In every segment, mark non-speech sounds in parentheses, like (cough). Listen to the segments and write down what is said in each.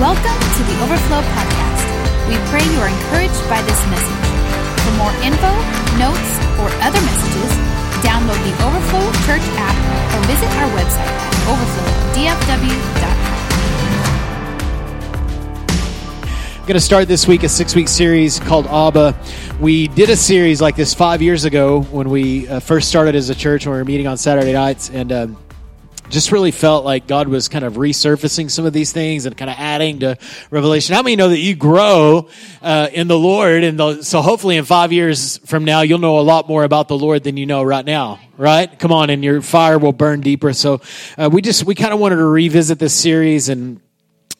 Welcome to the Overflow Podcast. We pray you are encouraged by this message. For more info, notes, or other messages, download the Overflow Church app or visit our website at overflowdfw.com. I'm going to start this week a six week series called Abba. We did a series like this five years ago when we uh, first started as a church when we were meeting on Saturday nights. And um, just really felt like God was kind of resurfacing some of these things and kind of adding to revelation. How many know that you grow uh, in the Lord? And the, so hopefully in five years from now, you'll know a lot more about the Lord than you know right now, right? Come on, and your fire will burn deeper. So uh, we just, we kind of wanted to revisit this series and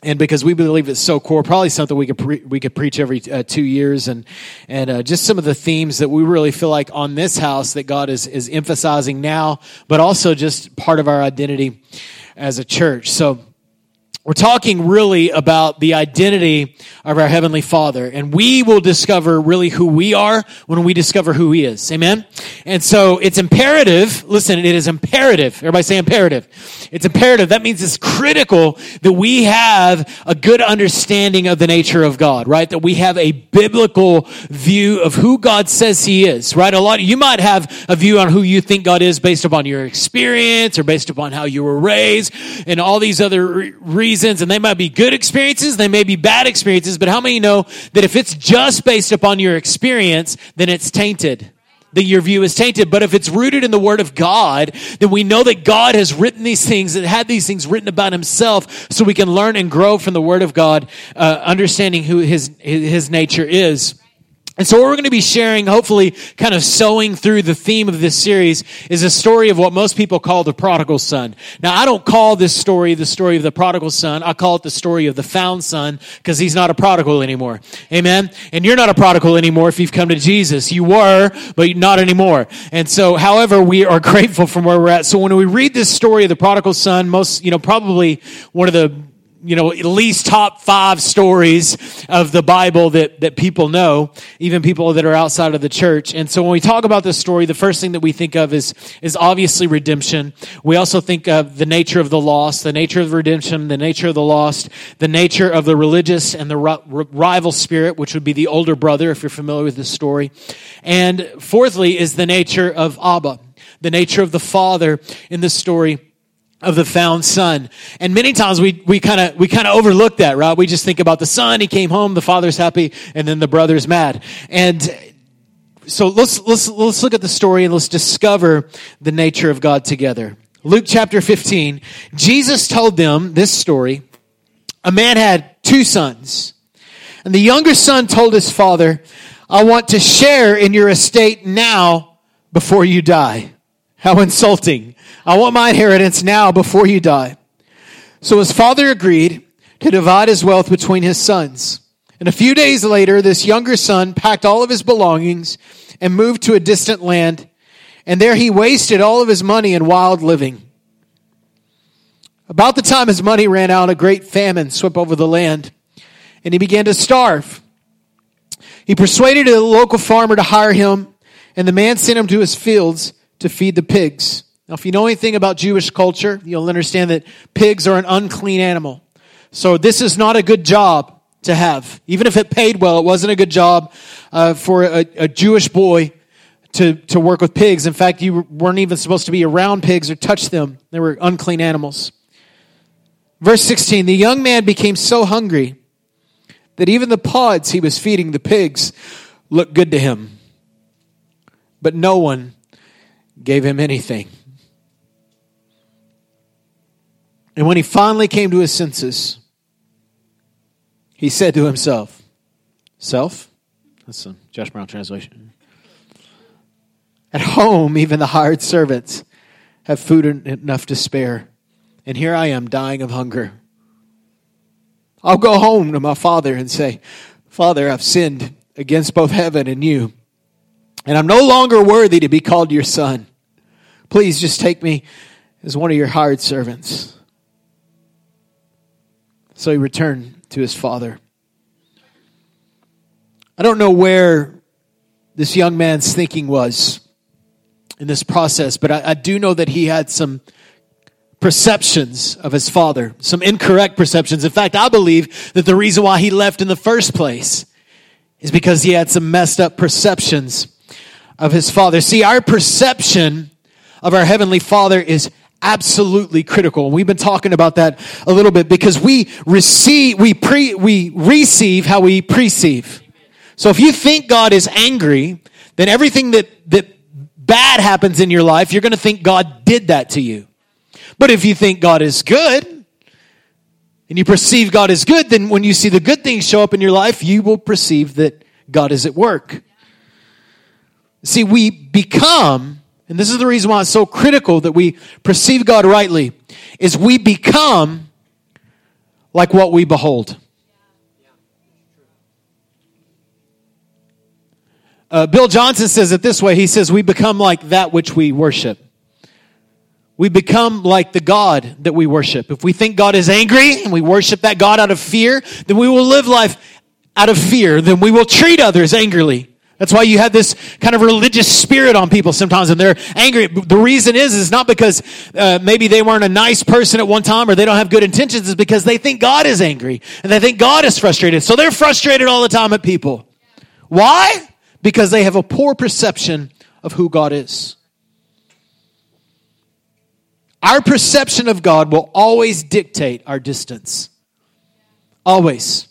and because we believe it's so core, probably something we could pre- we could preach every uh, two years, and and uh, just some of the themes that we really feel like on this house that God is is emphasizing now, but also just part of our identity as a church. So we're talking really about the identity of our Heavenly Father. And we will discover really who we are when we discover who He is. Amen? And so it's imperative, listen, it is imperative. Everybody say imperative. It's imperative. That means it's critical that we have a good understanding of the nature of God, right? That we have a biblical view of who God says He is, right? A lot, you might have a view on who you think God is based upon your experience or based upon how you were raised and all these other reasons reasons, and they might be good experiences, they may be bad experiences, but how many know that if it's just based upon your experience, then it's tainted? that your view is tainted. But if it's rooted in the Word of God, then we know that God has written these things and had these things written about Himself so we can learn and grow from the Word of God, uh, understanding who His, His nature is. And so what we're going to be sharing, hopefully kind of sewing through the theme of this series, is a story of what most people call the prodigal son. Now, I don't call this story the story of the prodigal son. I call it the story of the found son because he's not a prodigal anymore. Amen? And you're not a prodigal anymore if you've come to Jesus. You were, but not anymore. And so, however, we are (laughs) grateful from where we're at. So when we read this story of the prodigal son, most, you know, probably one of the you know, at least top five stories of the Bible that, that people know, even people that are outside of the church. And so when we talk about this story, the first thing that we think of is, is obviously redemption. We also think of the nature of the lost, the nature of redemption, the nature of the lost, the nature of the religious and the rival spirit, which would be the older brother, if you're familiar with this story. And fourthly is the nature of Abba, the nature of the father in this story of the found son. And many times we, we kind of, we kind of overlook that, right? We just think about the son, he came home, the father's happy, and then the brother's mad. And so let's, let's, let's look at the story and let's discover the nature of God together. Luke chapter 15, Jesus told them this story. A man had two sons. And the younger son told his father, I want to share in your estate now before you die. How insulting. I want my inheritance now before you die. So his father agreed to divide his wealth between his sons. And a few days later, this younger son packed all of his belongings and moved to a distant land. And there he wasted all of his money in wild living. About the time his money ran out, a great famine swept over the land, and he began to starve. He persuaded a local farmer to hire him, and the man sent him to his fields to feed the pigs. Now, if you know anything about Jewish culture, you'll understand that pigs are an unclean animal. So this is not a good job to have. Even if it paid well, it wasn't a good job uh, for a, a Jewish boy to, to work with pigs. In fact, you weren't even supposed to be around pigs or touch them. They were unclean animals. Verse 16 The young man became so hungry that even the pods he was feeding the pigs looked good to him. But no one gave him anything. And when he finally came to his senses, he said to himself, Self? That's a Josh Brown translation. At home, even the hired servants have food enough to spare. And here I am dying of hunger. I'll go home to my father and say, Father, I've sinned against both heaven and you, and I'm no longer worthy to be called your son. Please just take me as one of your hired servants. So he returned to his father. I don't know where this young man's thinking was in this process, but I, I do know that he had some perceptions of his father, some incorrect perceptions. In fact, I believe that the reason why he left in the first place is because he had some messed up perceptions of his father. See, our perception of our heavenly father is absolutely critical. And we've been talking about that a little bit because we receive, we pre, we receive how we perceive. So if you think God is angry, then everything that, that bad happens in your life, you're going to think God did that to you. But if you think God is good, and you perceive God is good, then when you see the good things show up in your life, you will perceive that God is at work. See, we become, and this is the reason why it's so critical that we perceive God rightly, is we become like what we behold. Uh, Bill Johnson says it this way He says, We become like that which we worship. We become like the God that we worship. If we think God is angry and we worship that God out of fear, then we will live life out of fear. Then we will treat others angrily. That's why you have this kind of religious spirit on people sometimes and they're angry. The reason is, is not because uh, maybe they weren't a nice person at one time or they don't have good intentions. It's because they think God is angry and they think God is frustrated. So they're frustrated all the time at people. Why? Because they have a poor perception of who God is. Our perception of God will always dictate our distance. Always.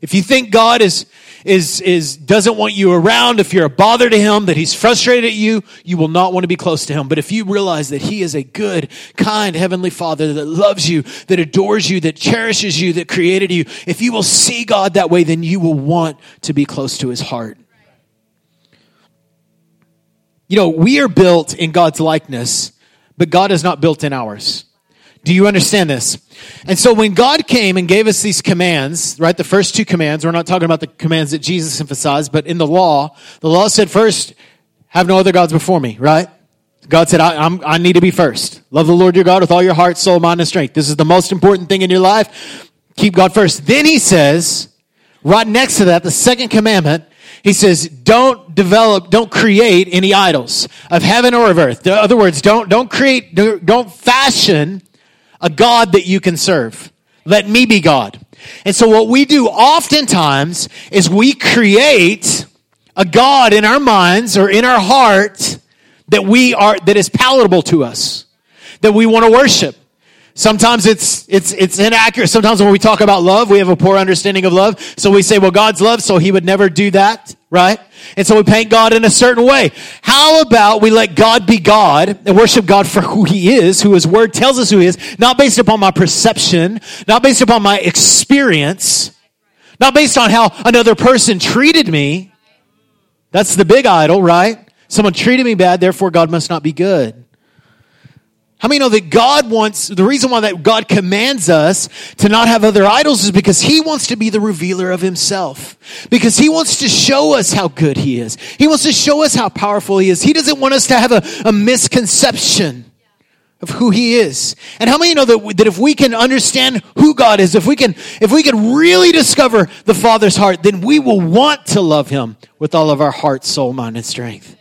If you think God is, is, is, doesn't want you around, if you're a bother to Him, that He's frustrated at you, you will not want to be close to Him. But if you realize that He is a good, kind Heavenly Father that loves you, that adores you, that cherishes you, that created you, if you will see God that way, then you will want to be close to His heart. You know, we are built in God's likeness but God is not built in ours. Do you understand this? And so when God came and gave us these commands, right, the first two commands, we're not talking about the commands that Jesus emphasized, but in the law, the law said first, have no other gods before me, right? God said, I, I, need to be first. Love the Lord your God with all your heart, soul, mind, and strength. This is the most important thing in your life. Keep God first. Then he says, right next to that, the second commandment, he says, don't develop, don't create any idols of heaven or of earth. In other words, don't, don't create, don't fashion a God that you can serve. Let me be God. And so what we do oftentimes is we create a God in our minds or in our heart that we are, that is palatable to us, that we want to worship. Sometimes it's, it's, it's inaccurate. Sometimes when we talk about love, we have a poor understanding of love. So we say, well, God's love, so he would never do that, right? And so we paint God in a certain way. How about we let God be God and worship God for who he is, who his word tells us who he is, not based upon my perception, not based upon my experience, not based on how another person treated me. That's the big idol, right? Someone treated me bad, therefore God must not be good. How many know that God wants, the reason why that God commands us to not have other idols is because He wants to be the revealer of Himself. Because He wants to show us how good He is. He wants to show us how powerful He is. He doesn't want us to have a, a misconception of who He is. And how many know that, that if we can understand who God is, if we can, if we can really discover the Father's heart, then we will want to love Him with all of our heart, soul, mind, and strength.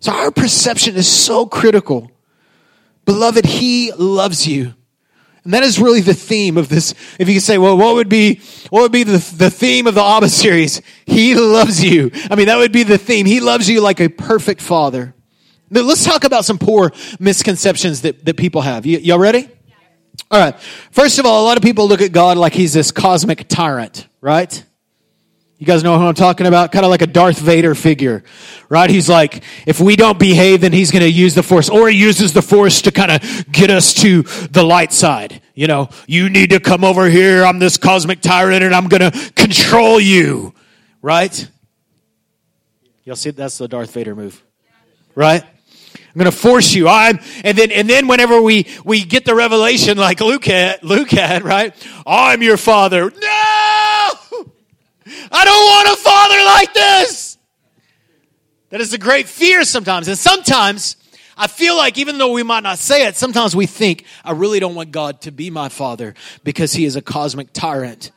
So our perception is so critical. Beloved, He loves you. And that is really the theme of this. If you could say, well, what would be, what would be the, the theme of the Abba series? He loves you. I mean, that would be the theme. He loves you like a perfect father. Now, let's talk about some poor misconceptions that, that people have. Y- y'all ready? All right. First of all, a lot of people look at God like he's this cosmic tyrant, right? You guys know who I'm talking about? Kind of like a Darth Vader figure, right? He's like, if we don't behave, then he's going to use the force, or he uses the force to kind of get us to the light side. You know, you need to come over here. I'm this cosmic tyrant and I'm going to control you, right? Y'all see, that's the Darth Vader move, right? I'm going to force you. I'm, and then, and then whenever we, we get the revelation like Luke had, Luke had, right? I'm your father. No! I don't want a father like this. That is a great fear sometimes. And sometimes I feel like even though we might not say it, sometimes we think, I really don't want God to be my father because he is a cosmic tyrant.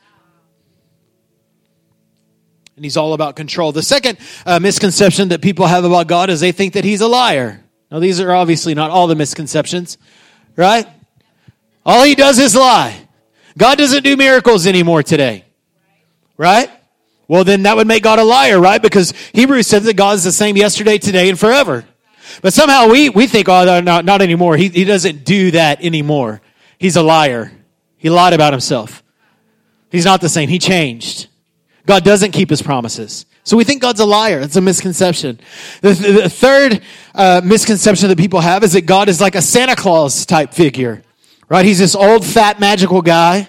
And he's all about control. The second uh, misconception that people have about God is they think that he's a liar. Now, these are obviously not all the misconceptions, right? All he does is lie. God doesn't do miracles anymore today. Right? Well, then that would make God a liar, right? Because Hebrews says that God is the same yesterday, today, and forever. But somehow we, we think, oh, not, not anymore. He, he doesn't do that anymore. He's a liar. He lied about himself. He's not the same. He changed. God doesn't keep his promises. So we think God's a liar. It's a misconception. The, the third uh, misconception that people have is that God is like a Santa Claus type figure, right? He's this old, fat, magical guy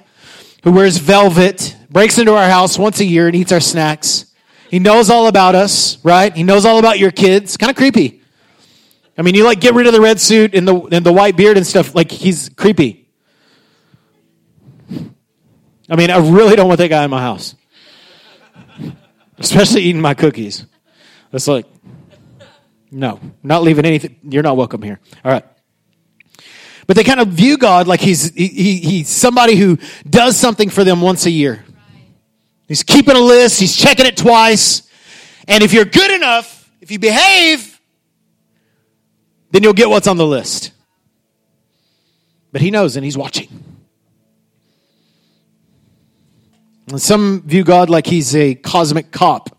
who wears velvet, breaks into our house once a year and eats our snacks. He knows all about us, right? He knows all about your kids. Kind of creepy. I mean, you like get rid of the red suit and the and the white beard and stuff. Like he's creepy. I mean, I really don't want that guy in my house especially eating my cookies. It's like, no, not leaving anything. You're not welcome here. All right. But they kind of view God like he's, he, he's somebody who does something for them once a year. He's keeping a list, he's checking it twice. And if you're good enough, if you behave, then you'll get what's on the list. But he knows and he's watching. And some view God like he's a cosmic cop.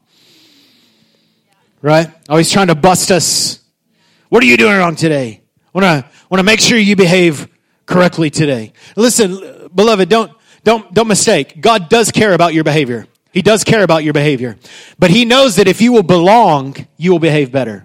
Right? Oh, Always trying to bust us. What are you doing wrong today? To want to make sure you behave correctly today. Listen, beloved, don't don't don't mistake. God does care about your behavior. He does care about your behavior. But he knows that if you will belong, you will behave better.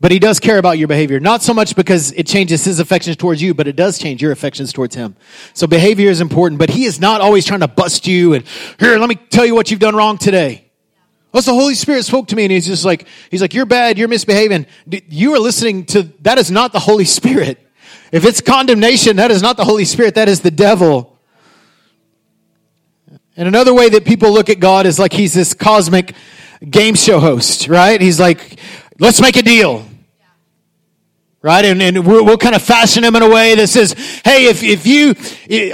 But he does care about your behavior. Not so much because it changes his affections towards you, but it does change your affections towards him. So behavior is important, but he is not always trying to bust you and here, let me tell you what you've done wrong today. What's the Holy Spirit spoke to me and he's just like, he's like, you're bad, you're misbehaving. You are listening to, that is not the Holy Spirit. If it's condemnation, that is not the Holy Spirit, that is the devil. And another way that people look at God is like he's this cosmic game show host, right? He's like, let's make a deal right? And, and we'll, we'll, kind of fashion him in a way that says, hey, if, if you,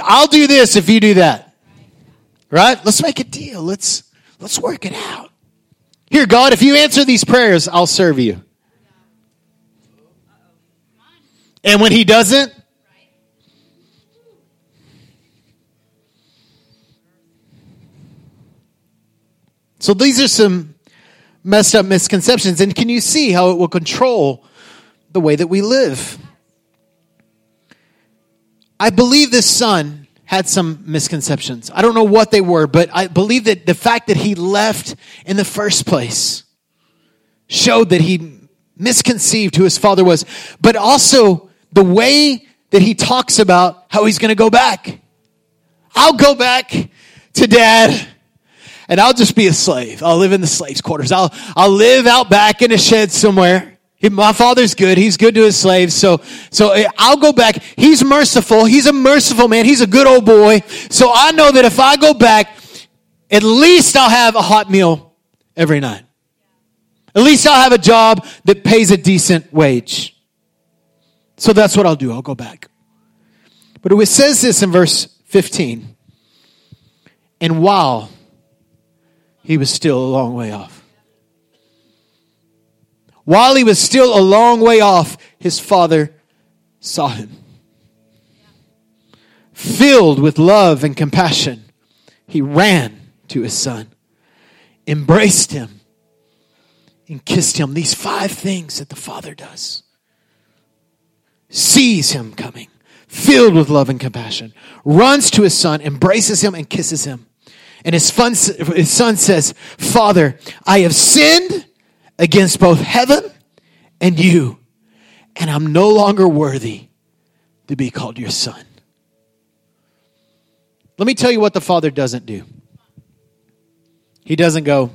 I'll do this if you do that. Right? Let's make a deal. Let's, let's work it out. Here, God, if you answer these prayers, I'll serve you. And when he doesn't, So these are some messed up misconceptions. And can you see how it will control the way that we live. I believe this son had some misconceptions. I don't know what they were, but I believe that the fact that he left in the first place showed that he misconceived who his father was, but also the way that he talks about how he's going to go back. I'll go back to dad and I'll just be a slave. I'll live in the slaves' quarters. I'll, I'll live out back in a shed somewhere. He, my father's good. He's good to his slaves. So, so eh, I'll go back. He's merciful. He's a merciful man. He's a good old boy. So I know that if I go back, at least I'll have a hot meal every night. At least I'll have a job that pays a decent wage. So that's what I'll do. I'll go back. But it says this in verse 15. And while he was still a long way off. While he was still a long way off, his father saw him. Filled with love and compassion, he ran to his son, embraced him, and kissed him. These five things that the father does. Sees him coming, filled with love and compassion, runs to his son, embraces him, and kisses him. And his, fun, his son says, Father, I have sinned against both heaven and you, and I'm no longer worthy to be called your son. Let me tell you what the Father doesn't do. He doesn't go,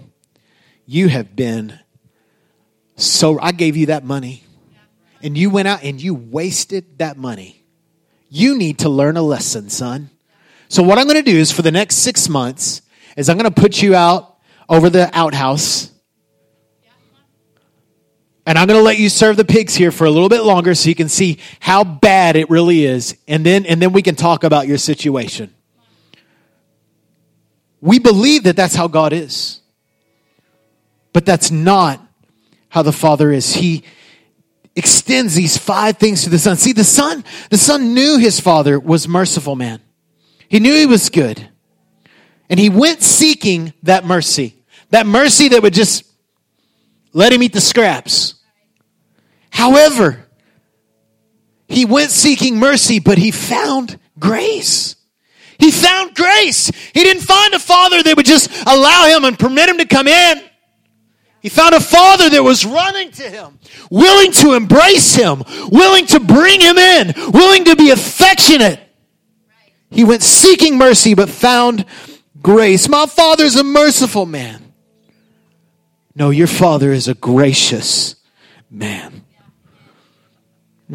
You have been so, I gave you that money, and you went out and you wasted that money. You need to learn a lesson, son. So, what I'm going to do is for the next six months, is I'm going to put you out over the outhouse and I'm going to let you serve the pigs here for a little bit longer so you can see how bad it really is. And then, and then we can talk about your situation. We believe that that's how God is. But that's not how the Father is. He, extends these five things to the son. See, the son, the son knew his father was merciful man. He knew he was good. And he went seeking that mercy. That mercy that would just let him eat the scraps. However, he went seeking mercy, but he found grace. He found grace. He didn't find a father that would just allow him and permit him to come in. He found a father that was running to him, willing to embrace him, willing to bring him in, willing to be affectionate. He went seeking mercy, but found grace. My father is a merciful man. No, your father is a gracious man.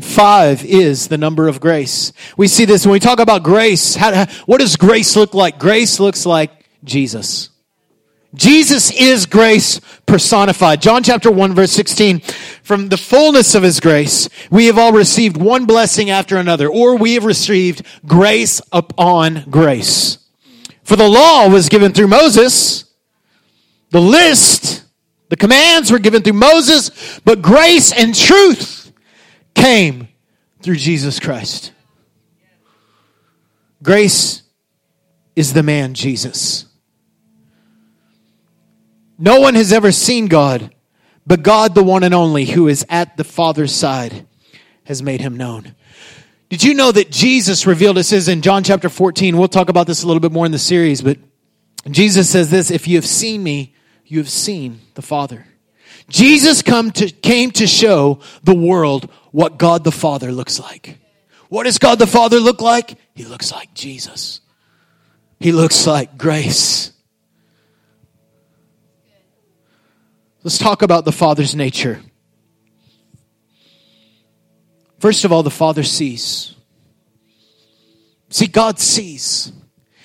Five is the number of grace. We see this when we talk about grace. How, what does grace look like? Grace looks like Jesus. Jesus is grace personified. John chapter 1 verse 16. From the fullness of his grace, we have all received one blessing after another, or we have received grace upon grace. For the law was given through Moses. The list, the commands were given through Moses, but grace and truth came through Jesus Christ. Grace is the man Jesus. No one has ever seen God, but God, the one and only, who is at the Father's side, has made him known. Did you know that Jesus revealed this is in John chapter 14? We'll talk about this a little bit more in the series, but Jesus says this if you have seen me, you have seen the Father. Jesus come to, came to show the world what God the Father looks like. What does God the Father look like? He looks like Jesus. He looks like grace. Let's talk about the Father's nature. First of all, the Father sees. See, God sees.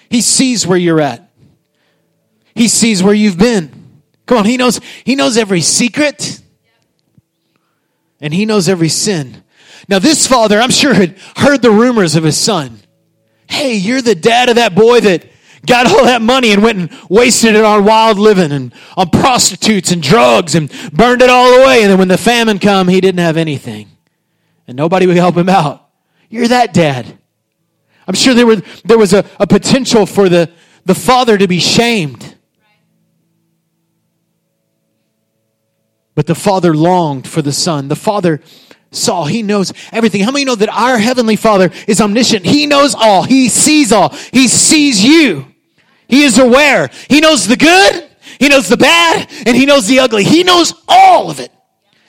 He sees where you're at. He sees where you've been. Come on, he knows, he knows every secret. And he knows every sin. Now this father, I'm sure had heard the rumors of his son. Hey, you're the dad of that boy that got all that money and went and wasted it on wild living and on prostitutes and drugs and burned it all away. And then when the famine come, he didn't have anything. And nobody would help him out. You're that dad. I'm sure there, were, there was a, a potential for the, the father to be shamed. But the Father longed for the Son. The Father saw. He knows everything. How many know that our Heavenly Father is omniscient? He knows all. He sees all. He sees you. He is aware. He knows the good. He knows the bad. And He knows the ugly. He knows all of it.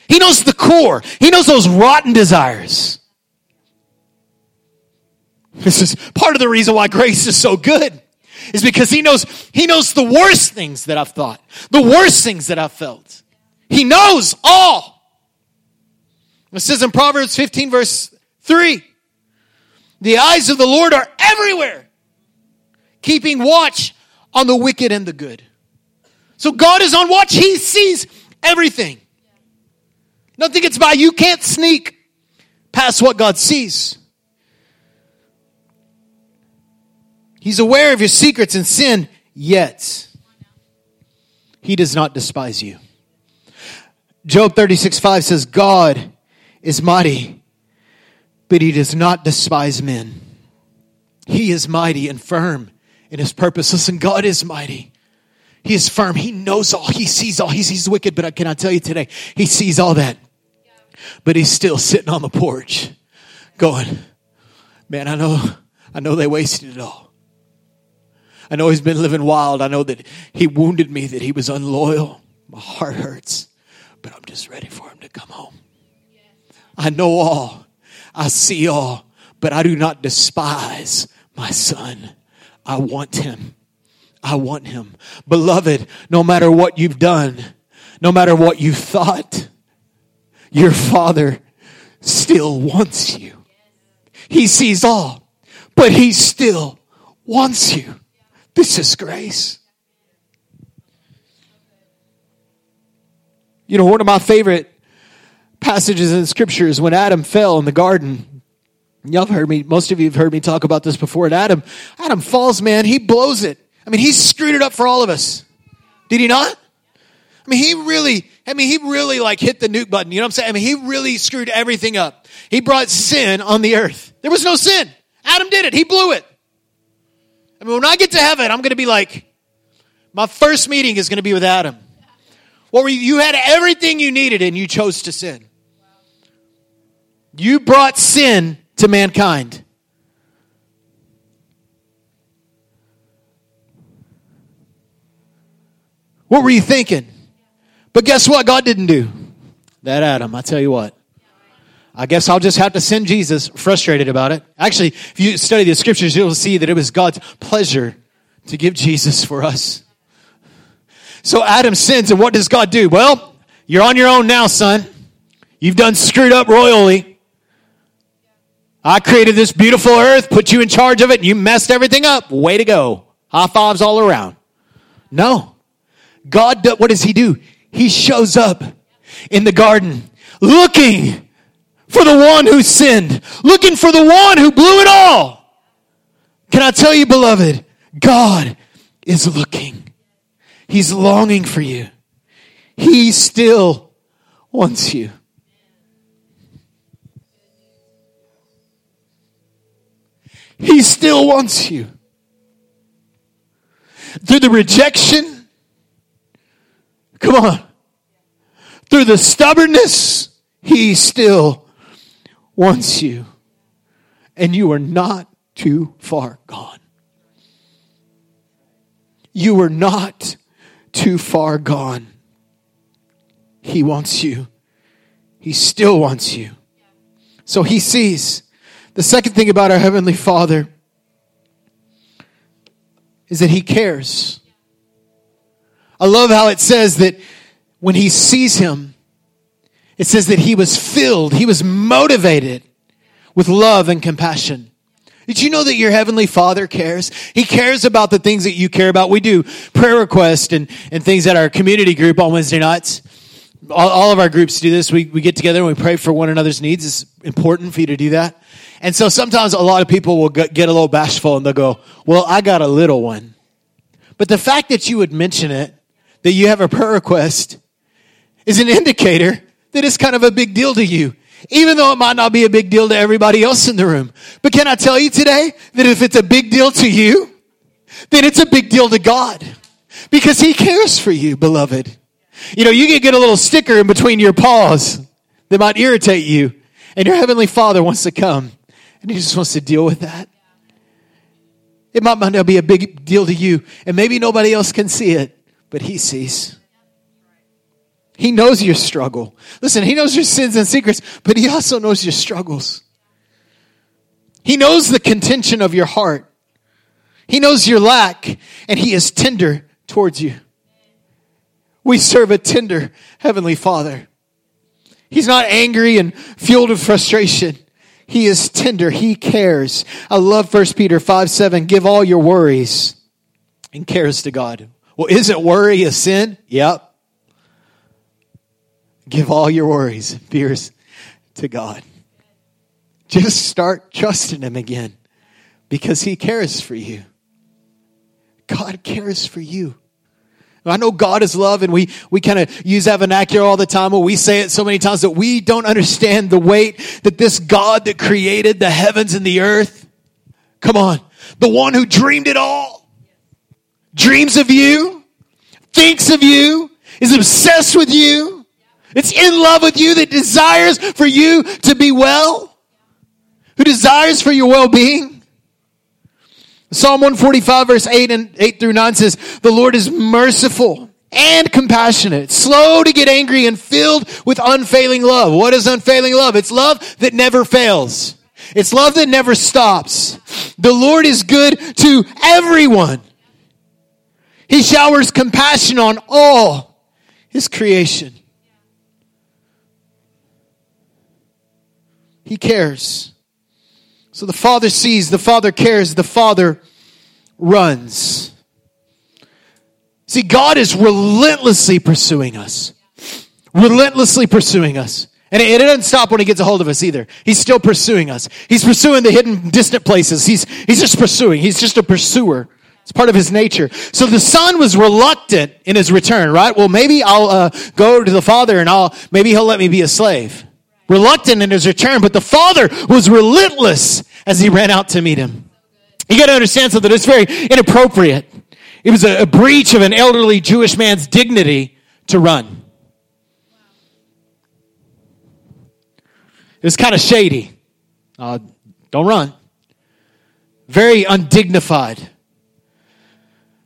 He knows the core. He knows those rotten desires. This is part of the reason why grace is so good. Is because he knows, he knows the worst things that I've thought, the worst things that I've felt. He knows all. It says in Proverbs 15, verse 3 The eyes of the Lord are everywhere, keeping watch on the wicked and the good. So God is on watch. He sees everything. Nothing gets by. You can't sneak past what God sees. He's aware of your secrets and sin, yet He does not despise you. Job 36 5 says, God is mighty, but he does not despise men. He is mighty and firm in his purpose. Listen, God is mighty. He is firm. He knows all. He sees all. He sees wicked, but I cannot tell you today, he sees all that. But he's still sitting on the porch going, man, I know, I know they wasted it all. I know he's been living wild. I know that he wounded me, that he was unloyal. My heart hurts but I'm just ready for him to come home. I know all, I see all, but I do not despise my son. I want him. I want him. Beloved, no matter what you've done, no matter what you thought, your father still wants you. He sees all, but he still wants you. This is grace. You know, one of my favorite passages in scripture is when Adam fell in the garden. Y'all have heard me, most of you have heard me talk about this before. And Adam, Adam falls, man, he blows it. I mean, he screwed it up for all of us. Did he not? I mean, he really I mean, he really like hit the nuke button. You know what I'm saying? I mean, he really screwed everything up. He brought sin on the earth. There was no sin. Adam did it. He blew it. I mean, when I get to heaven, I'm going to be like, my first meeting is going to be with Adam. You? You had everything you needed and you chose to sin. You brought sin to mankind. What were you thinking? But guess what God didn't do? That Adam, I tell you what. I guess I'll just have to send Jesus, frustrated about it. Actually, if you study the scriptures, you'll see that it was God's pleasure to give Jesus for us. So Adam sins, and what does God do? Well, you're on your own now, son. You've done screwed up royally. I created this beautiful earth, put you in charge of it, and you messed everything up. Way to go. High fives all around. No. God, what does he do? He shows up in the garden looking for the one who sinned, looking for the one who blew it all. Can I tell you, beloved, God is looking. He's longing for you. He still wants you. He still wants you. Through the rejection, come on, through the stubbornness, He still wants you. And you are not too far gone. You are not too far gone. He wants you. He still wants you. So he sees. The second thing about our Heavenly Father is that He cares. I love how it says that when He sees Him, it says that He was filled, He was motivated with love and compassion. Did you know that your heavenly father cares? He cares about the things that you care about. We do prayer requests and, and things at our community group on Wednesday nights. All, all of our groups do this. We, we get together and we pray for one another's needs. It's important for you to do that. And so sometimes a lot of people will get, get a little bashful and they'll go, well, I got a little one. But the fact that you would mention it, that you have a prayer request, is an indicator that it's kind of a big deal to you even though it might not be a big deal to everybody else in the room. But can I tell you today that if it's a big deal to you, then it's a big deal to God because He cares for you, beloved. You know, you can get a little sticker in between your paws that might irritate you, and your Heavenly Father wants to come and He just wants to deal with that. It might not be a big deal to you, and maybe nobody else can see it, but He sees. He knows your struggle. Listen, He knows your sins and secrets, but He also knows your struggles. He knows the contention of your heart. He knows your lack, and He is tender towards you. We serve a tender Heavenly Father. He's not angry and fueled with frustration. He is tender. He cares. I love 1 Peter 5 7. Give all your worries and cares to God. Well, isn't worry a sin? Yep. Give all your worries and fears to God. Just start trusting Him again because He cares for you. God cares for you. I know God is love and we, we kind of use that vernacular all the time or we say it so many times that we don't understand the weight that this God that created the heavens and the earth, come on, the one who dreamed it all, dreams of you, thinks of you, is obsessed with you, it's in love with you, that desires for you to be well, who desires for your well being. Psalm 145, verse 8 and 8 through 9 says, The Lord is merciful and compassionate, slow to get angry, and filled with unfailing love. What is unfailing love? It's love that never fails. It's love that never stops. The Lord is good to everyone. He showers compassion on all his creation. He cares. So the Father sees, the Father cares, the Father runs. See, God is relentlessly pursuing us. Relentlessly pursuing us. And it, doesn't stop when he gets a hold of us either. He's still pursuing us. He's pursuing the hidden, distant places. He's, he's just pursuing. He's just a pursuer. It's part of his nature. So the son was reluctant in his return, right? Well, maybe I'll uh, go to the father and I'll, maybe he'll let me be a slave. Reluctant in his return, but the father was relentless as he ran out to meet him. You got to understand something. It's very inappropriate. It was a, a breach of an elderly Jewish man's dignity to run. It was kind of shady. Uh, don't run. Very undignified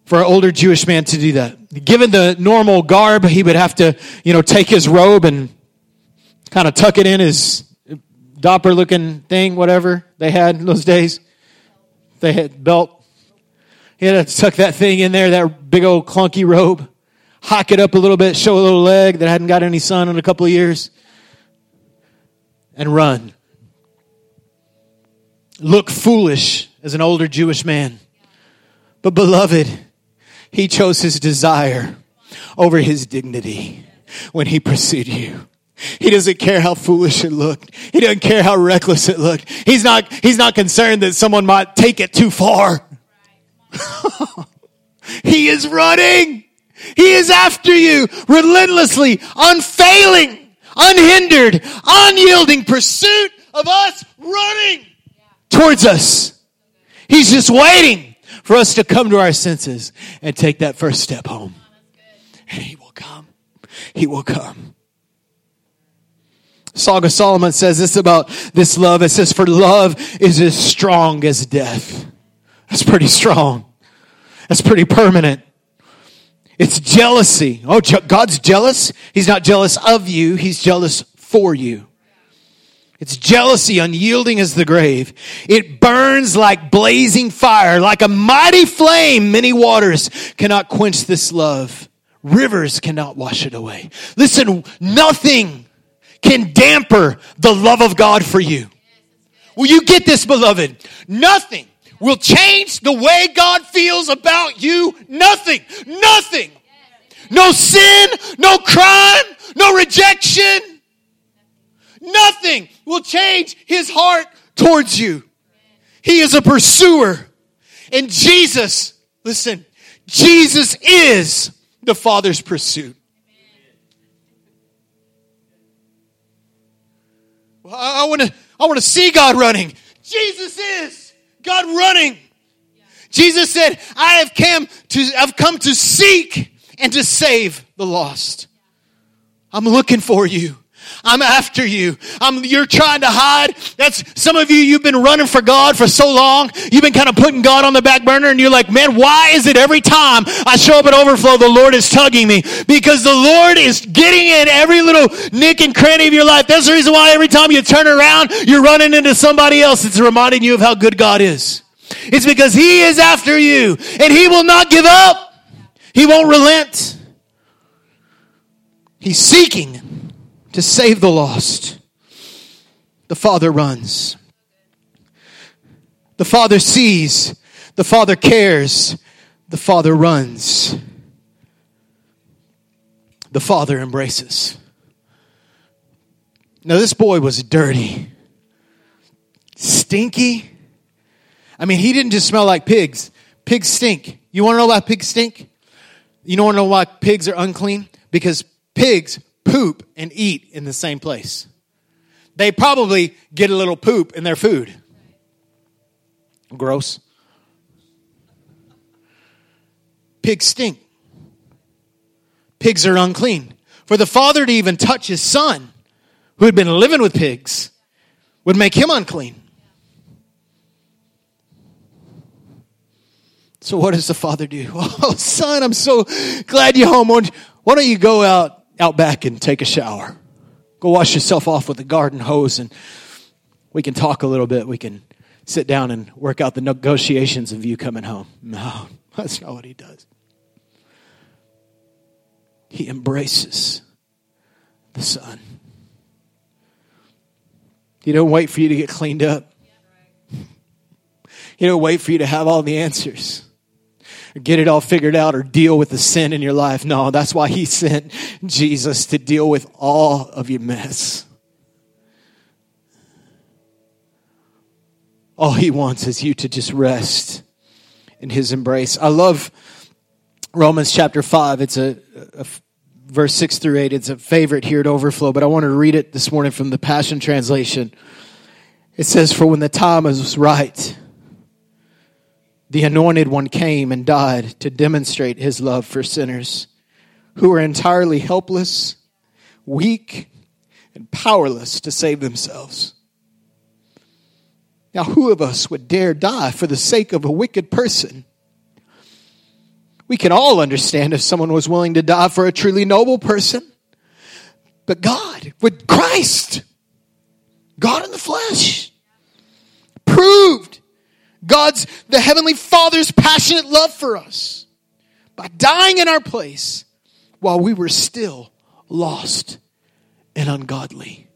for an older Jewish man to do that. Given the normal garb, he would have to, you know, take his robe and kind of tuck it in his dopper looking thing, whatever they had in those days. They had belt. He had to tuck that thing in there, that big old clunky robe, hock it up a little bit, show a little leg that hadn't got any sun in a couple of years, and run. Look foolish as an older Jewish man. But beloved, he chose his desire over his dignity when he pursued you. He doesn't care how foolish it looked. He doesn't care how reckless it looked. He's not, he's not concerned that someone might take it too far. (laughs) he is running. He is after you relentlessly, unfailing, unhindered, unyielding pursuit of us running towards us. He's just waiting for us to come to our senses and take that first step home. And He will come. He will come. Song of Solomon says this about this love. It says, For love is as strong as death. That's pretty strong. That's pretty permanent. It's jealousy. Oh, God's jealous. He's not jealous of you. He's jealous for you. It's jealousy, unyielding as the grave. It burns like blazing fire, like a mighty flame. Many waters cannot quench this love. Rivers cannot wash it away. Listen, nothing can damper the love of God for you. Will you get this, beloved? Nothing will change the way God feels about you. Nothing. Nothing. No sin, no crime, no rejection. Nothing will change his heart towards you. He is a pursuer. And Jesus, listen, Jesus is the Father's pursuit. I want to I want to see God running. Jesus is God running. Jesus said, I have come to I've come to seek and to save the lost. I'm looking for you. I'm after you. I'm, you're trying to hide. That's some of you, you've been running for God for so long. You've been kind of putting God on the back burner and you're like, man, why is it every time I show up at overflow, the Lord is tugging me? Because the Lord is getting in every little nick and cranny of your life. That's the reason why every time you turn around, you're running into somebody else. It's reminding you of how good God is. It's because He is after you and He will not give up. He won't relent. He's seeking to save the lost. The Father runs. The Father sees. The Father cares. The Father runs. The Father embraces. Now, this boy was dirty, stinky. I mean, he didn't just smell like pigs. Pigs stink. You want to know why pigs stink? You don't want to know why pigs are unclean? Because pigs poop and eat in the same place. They probably get a little poop in their food. Gross. Pigs stink. Pigs are unclean. For the father to even touch his son, who had been living with pigs, would make him unclean. So what does the father do? (laughs) Oh, son, I'm so glad you're home. Why don't you go out out back and take a shower. Go wash yourself off with a garden hose and we can talk a little bit. We can sit down and work out the negotiations of you coming home. No, (laughs) that's not what he does. He embraces the son. He don't wait for you to get cleaned up. He (laughs) don't wait for you to have all the answers get it all figured out or deal with the sin in your life. No, that's why he sent Jesus to deal with all of your mess. All he wants is you to just rest in his embrace. I love Romans chapter 5. It's a, a, verse 6 through 8. It's a favorite here at Overflow, but I want to read it this morning from the Passion Translation. It says, For when the time is right, the anointed one came and died to demonstrate his love for sinners who are entirely helpless, weak, and powerless to save themselves. Now, who of us would dare die for the sake of a wicked person? We can all understand if someone was willing to die for a truly noble person. But God, with Christ, God in the flesh, proved God's, the Heavenly Father's passionate love for us by dying in our place while we were still lost and ungodly.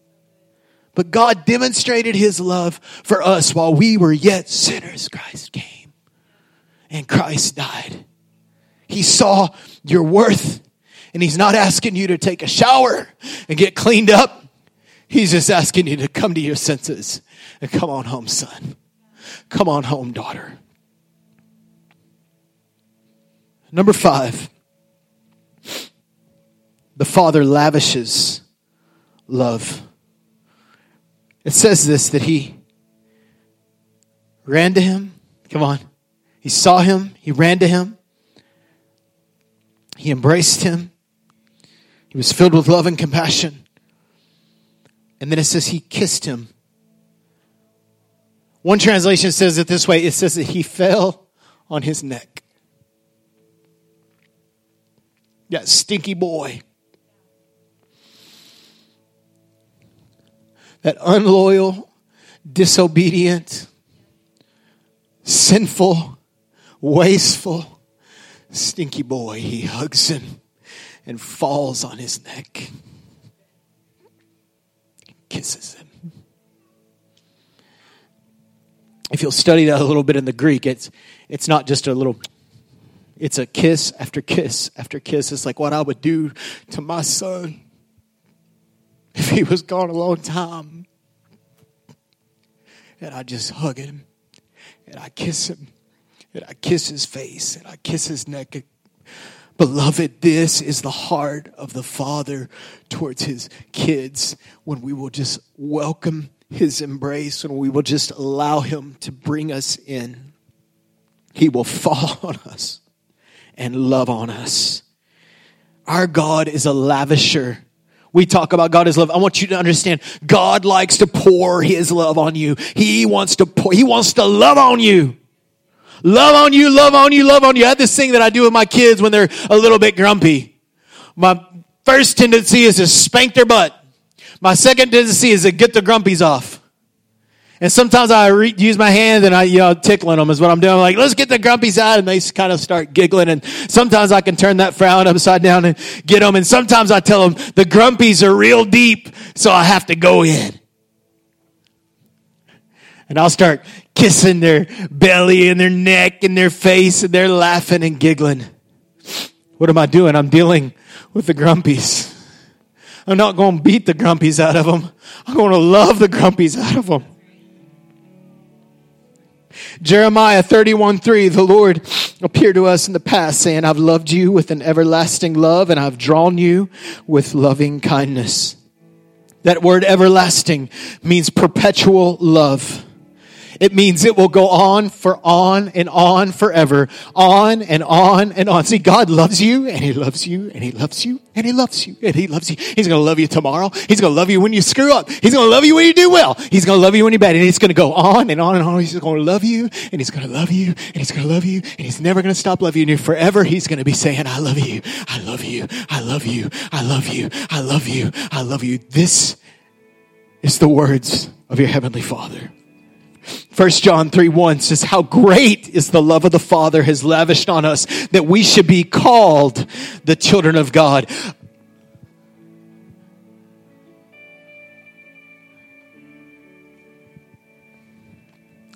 But God demonstrated his love for us while we were yet sinners. Christ came and Christ died. He saw your worth and he's not asking you to take a shower and get cleaned up. He's just asking you to come to your senses and come on home, son. Come on home, daughter. Number five, the Father lavishes love. It says this that he ran to him. Come on. He saw him. He ran to him. He embraced him. He was filled with love and compassion. And then it says he kissed him. One translation says it this way it says that he fell on his neck. That stinky boy. that unloyal, disobedient, sinful, wasteful, stinky boy, he hugs him and falls on his neck, kisses him. If you'll study that a little bit in the Greek, it's, it's not just a little, it's a kiss after kiss after kiss. It's like what I would do to my son if he was gone a long time. And I just hug him and I kiss him and I kiss his face and I kiss his neck. Beloved, this is the heart of the Father towards his kids when we will just welcome his embrace, and we will just allow him to bring us in. He will fall (laughs) on us and love on us. Our God is a lavisher we talk about God is love. I want you to understand God likes to pour his love on you. He wants to pour, he wants to love on you. Love on you, love on you, love on you. I have this thing that I do with my kids when they're a little bit grumpy. My first tendency is to spank their butt. My second tendency is to get the grumpies off. And sometimes I re- use my hand and I, you know, tickling them is what I'm doing. I'm like, let's get the grumpies out. And they kind of start giggling. And sometimes I can turn that frown upside down and get them. And sometimes I tell them the grumpies are real deep. So I have to go in. And I'll start kissing their belly and their neck and their face and they're laughing and giggling. What am I doing? I'm dealing with the grumpies. I'm not going to beat the grumpies out of them. I'm going to love the grumpies out of them. Jeremiah 31 3, the Lord appeared to us in the past saying, I've loved you with an everlasting love and I've drawn you with loving kindness. That word everlasting means perpetual love. It means it will go on for on and on forever. On and on and on. See, God loves you and He loves you and He loves you and He loves you and He loves you. He's going to love you tomorrow. He's going to love you when you screw up. He's going to love you when you do well. He's going to love you when you're bad. And He's going to go on and on and on. He's going to love you and He's going to love you and He's going to love you and He's never going to stop loving you. Forever He's going to be saying, I love you. I love you. I love you. I love you. I love you. I love you. This is the words of your Heavenly Father. 1 John 3 1 says, How great is the love of the Father has lavished on us that we should be called the children of God.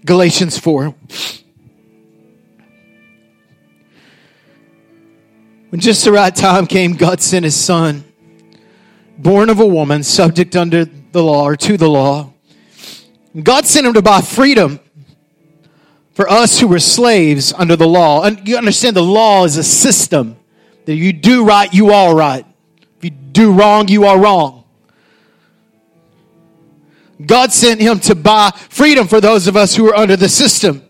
Galatians 4. When just the right time came, God sent his son, born of a woman, subject under the law or to the law. God sent him to buy freedom for us who were slaves under the law. And you understand the law is a system that you do right, you are right. If you do wrong, you are wrong. God sent him to buy freedom for those of us who are under the system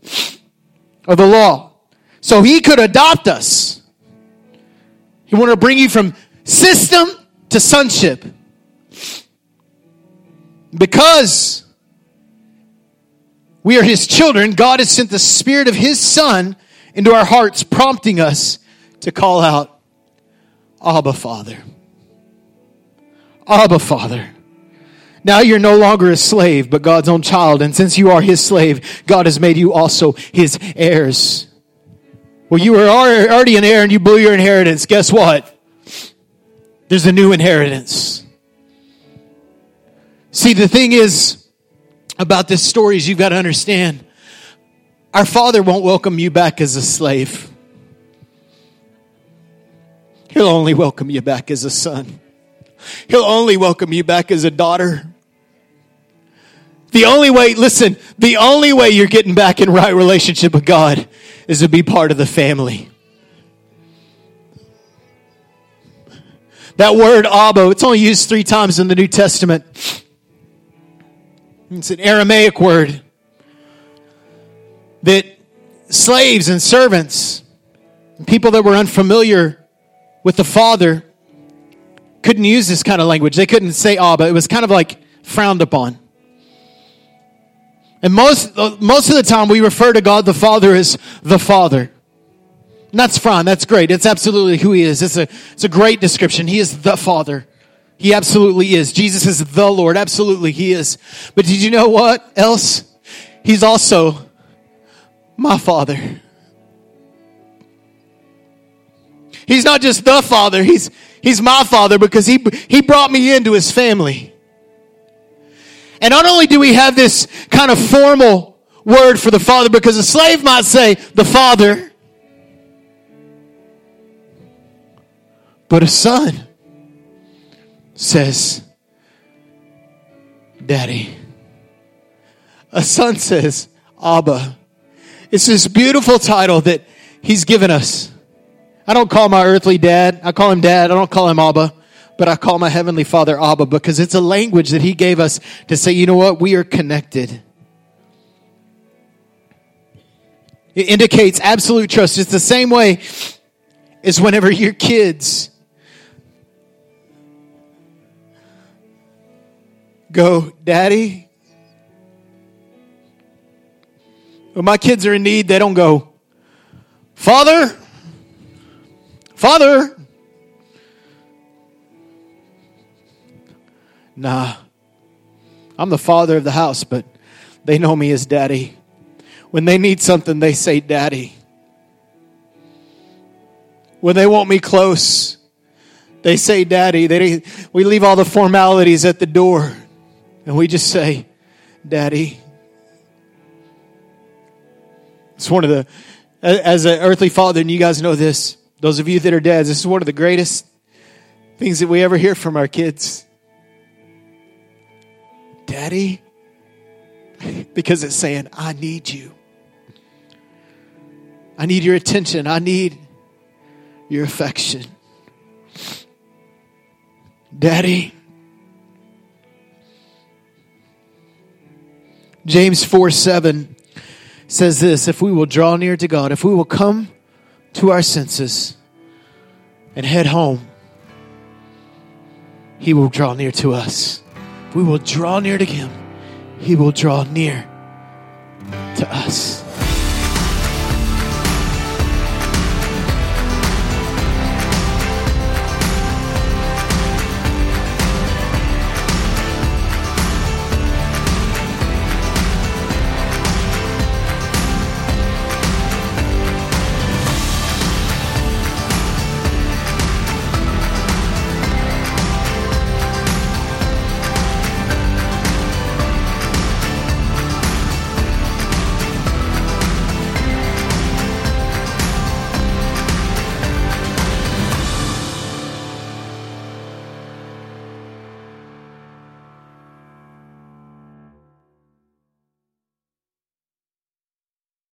of the law. So he could adopt us. He wanted to bring you from system to sonship. Because we are his children, God has sent the spirit of his son into our hearts, prompting us to call out, Abba, Father. Abba, Father. Now you're no longer a slave, but God's own child. And since you are his slave, God has made you also his heirs. Well, you were already an heir and you blew your inheritance. Guess what? There's a new inheritance. See, the thing is about this story is you've got to understand our Father won't welcome you back as a slave. He'll only welcome you back as a son. He'll only welcome you back as a daughter. The only way, listen, the only way you're getting back in right relationship with God is to be part of the family. That word Abba, it's only used three times in the New Testament. It's an Aramaic word that slaves and servants, people that were unfamiliar with the Father, couldn't use this kind of language. They couldn't say ah, Abba. It was kind of like frowned upon. And most, most of the time we refer to God the Father as the Father. And that's fine. That's great. It's absolutely who he is. It's a, it's a great description. He is the Father. He absolutely is. Jesus is the Lord. Absolutely, he is. But did you know what else? He's also my Father. He's not just the Father. He's, he's my Father because he, he brought me into his family. And not only do we have this kind of formal word for the father, because a slave might say the father, but a son says, Daddy. A son says, Abba. It's this beautiful title that he's given us. I don't call my earthly dad. I call him dad. I don't call him Abba but I call my Heavenly Father Abba because it's a language that He gave us to say, you know what, we are connected. It indicates absolute trust. It's the same way as whenever your kids go, Daddy. When my kids are in need, they don't go, Father, Father. Nah, I'm the father of the house, but they know me as daddy. When they need something, they say daddy. When they want me close, they say daddy. They, we leave all the formalities at the door and we just say daddy. It's one of the, as an earthly father, and you guys know this, those of you that are dads, this is one of the greatest things that we ever hear from our kids Daddy? (laughs) Because it's saying, I need you. I need your attention. I need your affection. Daddy. James 4 7 says this if we will draw near to God, if we will come to our senses and head home, He will draw near to us. If we will draw near to Him, He will draw near to us.